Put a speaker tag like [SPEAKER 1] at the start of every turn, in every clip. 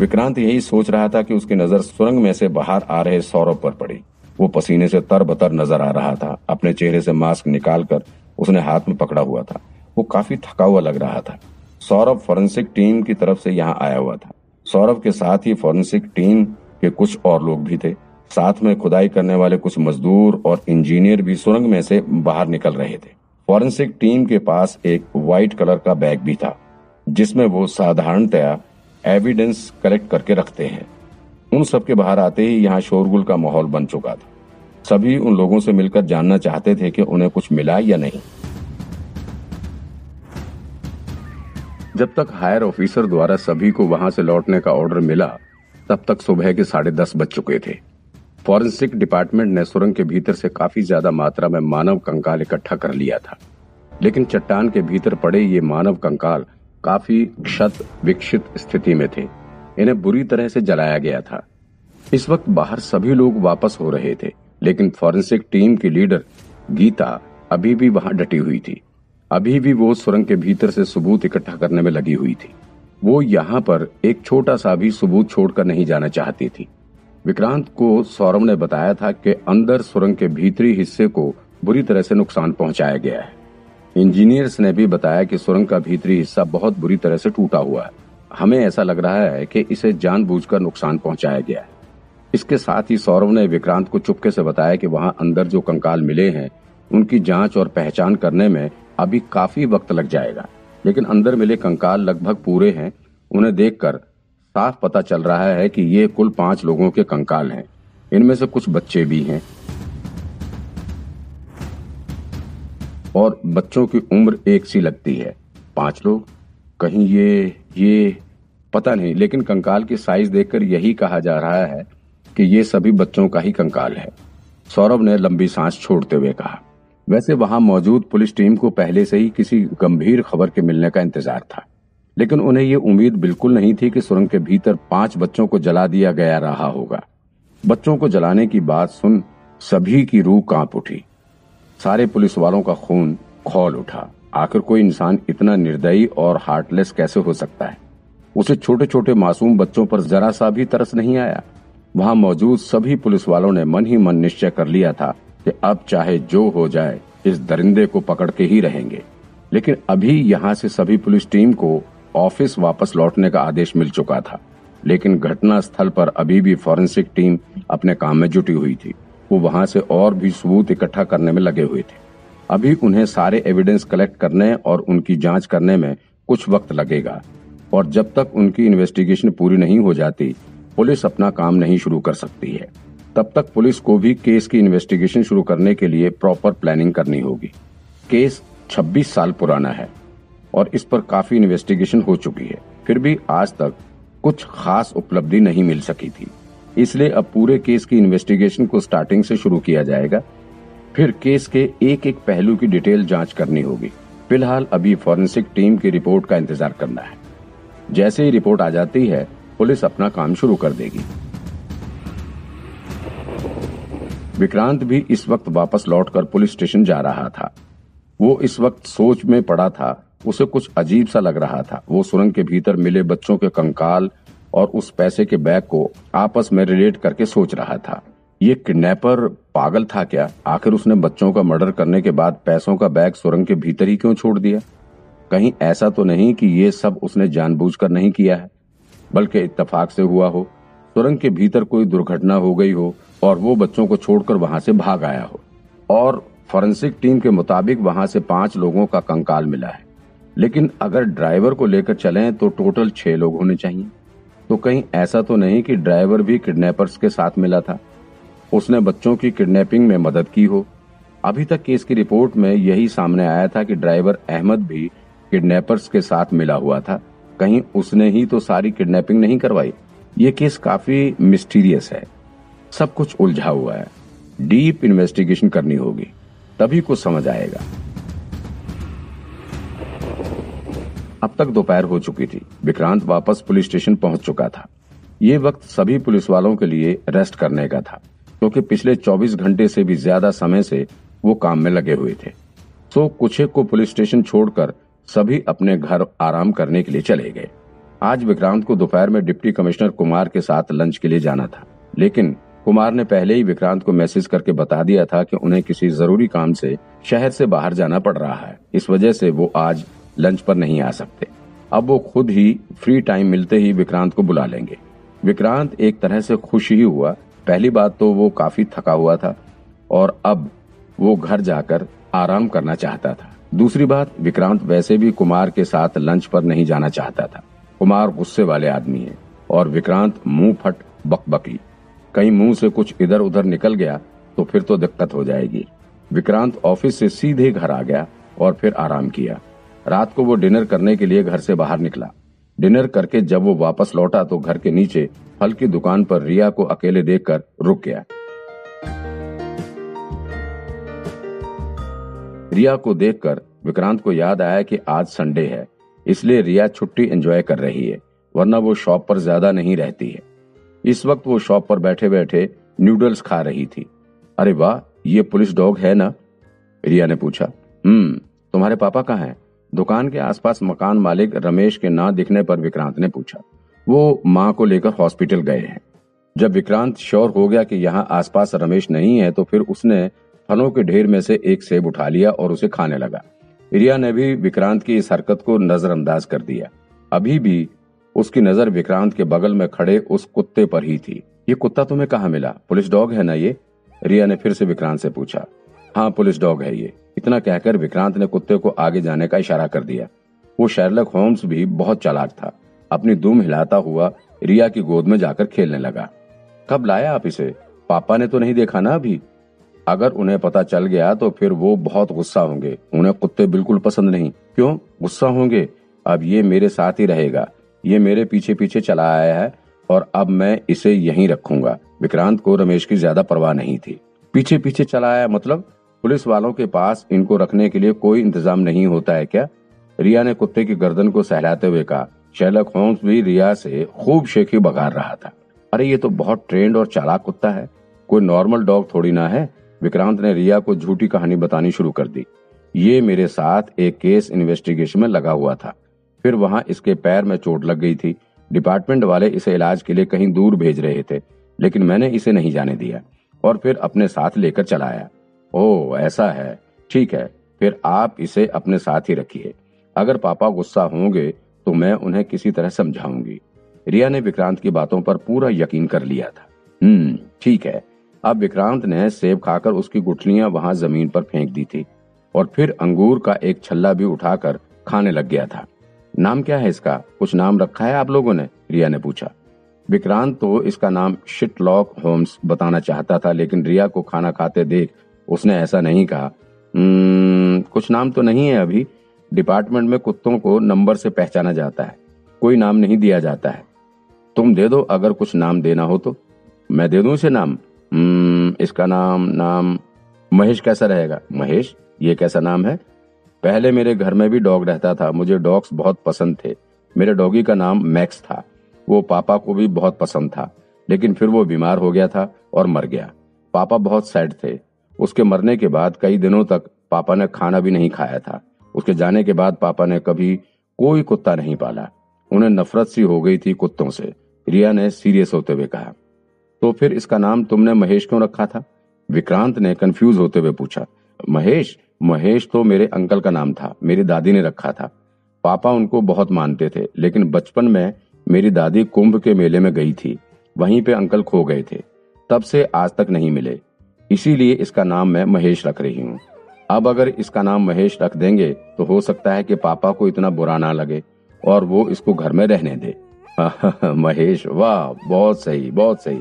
[SPEAKER 1] विक्रांत यही सोच रहा था कि उसकी नज़र सुरंग में से बाहर आ रहे सौरभ पर पड़ी। वो पसीने से तरबतर नज़र आ रहा था। अपने चेहरे से मास्क निकालकर उसने हाथ में पकड़ा हुआ था। वो काफ़ी थका हुआ लग रहा था। सौरभ फॉरेंसिक टीम की तरफ़ से यहाँ आया हुआ था। सौरभ के साथ ही फॉरेंसिक टीम के कुछ और लोग भी थे। साथ में खुदाई करने वाले कुछ मजदूर और इंजीनियर भी सुरंग में से बाहर निकल रहे थे। फॉरेंसिक टीम के पास एक व्हाइट कलर का बैग भी था, जिसमें वो साधारणतया एविडेंस कलेक्ट करके रखते हैं। उन सब के बाहर आते ही यहाँ शोरगुल का माहौल बन चुका था। सभी उन लोगों से मिलकर जानना चाहते थे कि उन्हें कुछ मिला या नहीं। जब तक हायर ऑफिसर द्वारा सभी को वहाँ से लौटने का ऑर्डर मिला, तब तक सुबह के साढ़े दस बज चुके थे। फॉरेंसिक डिपार्टमेंट ने सुरंग के भीतर से काफ़ी ज़्यादा मात्रा में मानव कंकाल इकट्ठा कर लिया था। लेकिन चट्टान के भीतर पड़े ये मानव कंकाल काफ़ी क्षत विकसित स्थिति में थे। इन्हें बुरी तरह से जलाया गया था। इस वक्त बाहर सभी लोग वापस हो रहे थे, लेकिन फॉरेंसिक टीम की लीडर गीता अभी भी वहाँ डटी हुई थी। अभी भी वो सुरंग के भीतर से सबूत इकट्ठा करने में लगी हुई थी। वो यहाँ पर एक छोटा सा भी सबूत छोड़कर नहीं जाना चाहती थी। विक्रांत को सौरभ ने बताया था कि अंदर सुरंग के भीतरी हिस्से को बुरी तरह से नुकसान पहुँचाया गया है। इंजीनियर्स ने भी बताया कि सुरंग का भीतरी हिस्सा बहुत बुरी तरह से टूटा हुआ है। हमें ऐसा लग रहा है कि इसे जानबूझकर नुकसान पहुँचाया गया है। इसके साथ ही सौरभ ने विक्रांत को चुपके से बताया कि वहाँ अंदर जो कंकाल मिले हैं, उनकी जाँच और पहचान करने में अभी काफ़ी वक्त लग जाएगा। लेकिन अंदर मिले कंकाल लगभग पूरे हैं। उन्हें देखकर साफ़ पता चल रहा है कि ये कुल पाँच लोगों के कंकाल हैं। इनमें से कुछ बच्चे भी हैं। और बच्चों की उम्र एक सी लगती है। पाँच लोग? कहीं ये ये पता नहीं, लेकिन कंकाल की साइज़ देखकर यही कहा जा रहा है कि ये सभी बच्चों का ही कंकाल है। सौरभ ने लंबी सांस छोड़ते हुए कहा। वैसे वहाँ मौजूद पुलिस टीम को पहले से ही किसी गंभीर खबर के मिलने का इंतज़ार था, लेकिन उन्हें ये उम्मीद बिल्कुल नहीं थी कि सुरंग के भीतर पाँच बच्चों को जला दिया गया रहा होगा। बच्चों को जलाने की बात सुन सभी की रूह काँप उठी। सारे पुलिस वालों का खून खोल उठा। आखिर कोई इंसान इतना निर्दयी और हार्टलेस कैसे हो सकता है? उसे छोटे छोटे मासूम बच्चों पर जरा सा भी तरस नहीं आया? वहाँ मौजूद सभी पुलिस वालों ने मन ही मन निश्चय कर लिया था कि अब चाहे जो हो जाए, इस दरिंदे को पकड़ के ही रहेंगे। लेकिन अभी यहाँ से सभी पुलिस टीम को ऑफ़िस वापस लौटने का आदेश मिल चुका था। लेकिन घटना स्थल पर अभी भी फॉरेंसिक टीम अपने काम में जुटी हुई थी। वो वहाँ से और भी सबूत इकट्ठा करने में लगे हुए थे। अभी उन्हें सारे एविडेंस कलेक्ट करने और उनकी जाँच करने में कुछ वक्त लगेगा। और जब तक उनकी इन्वेस्टिगेशन पूरी नहीं हो जाती, पुलिस अपना काम नहीं शुरू कर सकती है। तब तक पुलिस को भी केस की इन्वेस्टिगेशन शुरू करने के लिए प्रॉपर प्लानिंग करनी होगी। केस 26 साल पुराना है और इस पर काफ़ी इन्वेस्टिगेशन हो चुकी है। फिर भी आज तक कुछ खास उपलब्धि नहीं मिल सकी थी। इसलिए अब पूरे केस की इन्वेस्टिगेशन को स्टार्टिंग से शुरू किया जाएगा। फिर केस के एक एक पहलू की डिटेल जाँच करनी होगी। फ़िलहाल अभी फॉरेंसिक टीम की रिपोर्ट का इंतज़ार करना है। जैसे ही रिपोर्ट आ जाती है, पुलिस अपना काम शुरू कर देगी। विक्रांत भी इस वक्त वापस लौटकर पुलिस स्टेशन जा रहा था। वो इस वक्त सोच में पड़ा था, उसे कुछ अजीब सा लग रहा था। वो सुरंग के भीतर मिले बच्चों के कंकाल और उस पैसे के बैग को आपस में रिलेट करके सोच रहा था। ये किडनैपर पागल था क्या? आखिर उसने बच्चों का मर्डर करने के बाद पैसों का बैग सुरंग के भीतर ही क्यों छोड़ दिया? कहीं ऐसा तो नहीं कि ये सब उसने जानबूझकर नहीं किया है, बल्कि इत्तेफाक से हुआ हो, सुरंग के भीतर कोई दुर्घटना हो गई हो और वो बच्चों को छोड़कर वहाँ से भाग आया हो। और फॉरेंसिक टीम के मुताबिक वहाँ से पाँच लोगों का कंकाल मिला है। लेकिन अगर ड्राइवर को लेकर चलें तो टोटल छह लोग होने चाहिए। तो कहीं ऐसा तो नहीं कि ड्राइवर भी किडनैपर्स के साथ मिला था। उसने बच्चों की किडनैपिंग में मदद की हो। अभी तक केस की रिपोर्ट में यही सामने आया था कि ड्राइवर अहमद भी किडनैपर्स के साथ मिला हुआ था। कहीं उसने ही तो सारी किडनैपिंग नहीं करवाई। ये केस काफ़ी मिस्टीरियस है। सब कुछ उलझा हुआ है। डीप इन्वेस्टिगेशन करनी होगी। तभी कुछ समझ आएगा। तक दोपहर हो चुकी थी। विक्रांत वापस पुलिस स्टेशन पहुँच चुका था। ये वक्त सभी पुलिस वालों के लिए रेस्ट करने का था, क्योंकि पिछले 24 घंटे से भी ज़्यादा समय से वो काम में लगे हुए थे। सो कुछ को पुलिस स्टेशन छोड़कर सभी अपने घर आराम करने के लिए चले गए। आज विक्रांत को दोपहर में डिप्टी कमिश्नर कुमार के साथ लंच के लिए जाना था। लेकिन कुमार ने पहले ही विक्रांत को मैसेज करके बता दिया था कि उन्हें किसी ज़रूरी काम से शहर से बाहर जाना पड़ रहा है। इस वजह से वो आज लंच पर नहीं आ सकते। अब वो खुद ही फ्री टाइम मिलते ही विक्रांत को बुला लेंगे। विक्रांत एक तरह से खुश ही हुआ। पहली बात तो वो काफ़ी थका हुआ था और अब वो घर जाकर आराम करना चाहता था। दूसरी बात, विक्रांत वैसे भी कुमार के साथ लंच पर नहीं जाना चाहता था। कुमार गुस्से वाले आदमी है और विक्रांत मुँह फट बकबकी। कहीं मुँह से कुछ इधर उधर निकल गया तो फिर तो दिक्कत हो जाएगी। विक्रांत ऑफ़िस से सीधे घर आ गया और फिर आराम किया। रात को वो डिनर करने के लिए घर से बाहर निकला। डिनर करके जब वो वापस लौटा तो घर के नीचे फल की दुकान पर रिया को अकेले देखकर रुक गया। रिया को देखकर विक्रांत को याद आया कि आज संडे है, इसलिए रिया छुट्टी एंजॉय कर रही है, वरना वो शॉप पर ज़्यादा नहीं रहती है। इस वक्त वो शॉप पर बैठे बैठे नूडल्स खा रही थी। अरे वाह, ये पुलिस डॉग है ना? रिया ने पूछा हम्म तुम्हारे पापा कहाँ हैं? दुकान के आसपास मकान मालिक रमेश के ना दिखने पर विक्रांत ने पूछा, वो माँ को लेकर हॉस्पिटल गए हैं। जब विक्रांत श्योर हो गया कि यहाँ आसपास रमेश नहीं है तो फिर उसने फलों के ढेर में से एक सेब उठा लिया और उसे खाने लगा। रिया ने भी विक्रांत की इस हरकत को नजरअंदाज कर दिया। अभी भी उसकी नज़र विक्रांत के बगल में खड़े उस कुत्ते पर ही थी। ये कुत्ता तुम्हें कहाँ मिला? पुलिस डॉग है ना ये? रिया ने फिर से विक्रांत से पूछा। हाँ पुलिस डॉग है ये। इतना कहकर विक्रांत ने कुत्ते को आगे जाने का इशारा कर दिया। वो शेरलक होम्स भी बहुत चालाक था। अपनी दुम हिलाता हुआ रिया की गोद में जाकर खेलने लगा। कब लाया आप इसे? पापा ने तो नहीं देखा ना अभी? अगर उन्हें पता चल गया तो फिर वो बहुत गुस्सा होंगे। उन्हें कुत्ते बिल्कुल पसंद नहीं। क्यों? गुस्सा होंगे। अब ये मेरे साथ ही रहेगा। ये मेरे पीछे पीछे चला आया है और अब मैं इसे यहीं रखूँगा। विक्रांत को रमेश की ज़्यादा परवाह नहीं थी। पीछे पीछे चला आया मतलब? पुलिस वालों के पास इनको रखने के लिए कोई इंतज़ाम नहीं होता है क्या? रिया ने कुत्ते की गर्दन को सहलाते हुए कहा। शैलक होम्स भी रिया से खूब शेखी बघार रहा था। अरे, ये तो बहुत ट्रेंड और चालाक कुत्ता है। कोई नॉर्मल डॉग थोड़ी ना है। विक्रांत ने रिया को झूठी कहानी बतानी शुरू कर दी। ये मेरे साथ एक केस इन्वेस्टिगेशन में लगा हुआ था। फिर वहाँ इसके पैर में चोट लग गई थी। डिपार्टमेंट वाले इसे इलाज के लिए कहीं दूर भेज रहे थे, लेकिन मैंने इसे नहीं जाने दिया और फिर अपने साथ लेकर चलाया ओ ऐसा है। ठीक है, फिर आप इसे अपने साथ ही रखिए। अगर पापा गुस्सा होंगे तो मैं उन्हें किसी तरह समझाऊँगी। रिया ने विक्रांत की बातों पर पूरा यकीन कर लिया था। हम्म ठीक है। अब विक्रांत ने सेब खाकर उसकी गुठलियाँ वहाँ ज़मीन पर फेंक दी थी और फिर अंगूर का एक छल्ला भी उठाकर खाने लग गया था। नाम क्या है इसका? कुछ नाम रखा है आप लोगों ने? रिया ने पूछा। विक्रांत तो इसका नाम शिटलॉक होम्स बताना चाहता था, लेकिन रिया को खाना खाते देख उसने ऐसा नहीं कहा। हम्म, कुछ नाम तो नहीं है अभी। डिपार्टमेंट में कुत्तों को नंबर से पहचाना जाता है। कोई नाम नहीं दिया जाता है। तुम दे दो अगर कुछ नाम देना हो तो। मैं दे दू इसे नाम? हम्म, इसका नाम नाम। महेश कैसा रहेगा? महेश ये कैसा नाम है? पहले मेरे घर में भी डॉग रहता था। मुझे डॉग्स बहुत पसंद थे। मेरे डॉगी का नाम मैक्स था। वो पापा को भी बहुत पसंद था। लेकिन फिर वो बीमार हो गया था और मर गया। पापा बहुत सैड थे। उसके मरने के बाद कई दिनों तक पापा ने खाना भी नहीं खाया था। उसके जाने के बाद पापा ने कभी कोई कुत्ता नहीं पाला। उन्हें नफरत सी हो गई थी कुत्तों से। रिया ने सीरियस होते हुए कहा तो फिर इसका नाम तुमने महेश क्यों रखा था? विक्रांत ने कंफ्यूज होते हुए पूछा, महेश महेश तो मेरे अंकल का नाम था, मेरी दादी ने रखा था। पापा उनको बहुत मानते थे, लेकिन बचपन में मेरी दादी कुंभ के मेले में गई थी। वहीं पे अंकल खो गए थे। तब से आज तक नहीं मिले। इसीलिए इसका नाम मैं महेश रख रही हूँ। अब अगर इसका नाम महेश रख देंगे तो हो सकता है कि पापा को इतना बुरा ना लगे और वो इसको घर में रहने दे। महेश, वाह, बहुत सही बहुत सही।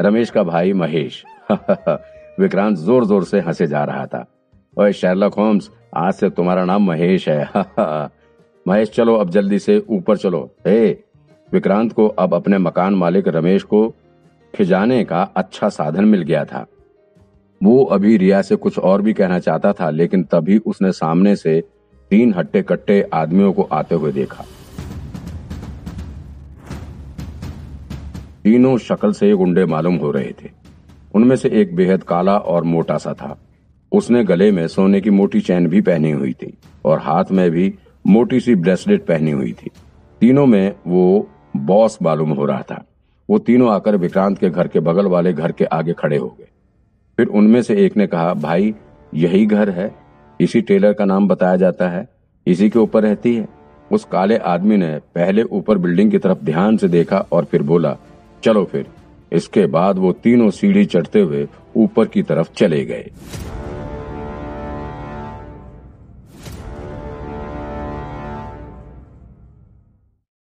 [SPEAKER 1] रमेश का भाई महेश। विक्रांत ज़ोर ज़ोर से हंसे जा रहा था। ओए शेरलॉक होम्स आज से तुम्हारा नाम महेश है। महेश, चलो, अब जल्दी से ऊपर चलो। हे विक्रांत को अब अपने मकान मालिक रमेश को खिजाने का अच्छा साधन मिल गया था। वो अभी रिया से कुछ और भी कहना चाहता था, लेकिन तभी उसने सामने से तीन हट्टे कट्टे आदमियों को आते हुए देखा। तीनों शक्ल से गुंडे मालूम हो रहे थे। उनमें से एक बेहद काला और मोटा सा था। उसने गले में सोने की मोटी चैन भी पहनी हुई थी और हाथ में भी मोटी सी ब्रेसलेट पहनी हुई थी। तीनों में वो बॉस मालूम हो रहा था। वो तीनों आकर विक्रांत के घर के बगल वाले घर के आगे खड़े हो गए। फिर उनमें से एक ने कहा, भाई, यही घर है। इसी टेलर का नाम बताया जाता है। इसी के ऊपर रहती है। उस काले आदमी ने पहले ऊपर बिल्डिंग की तरफ़ ध्यान से देखा और फिर बोला, चलो फिर। इसके बाद वो तीनों सीढ़ी चढ़ते हुए ऊपर की तरफ़ चले गए।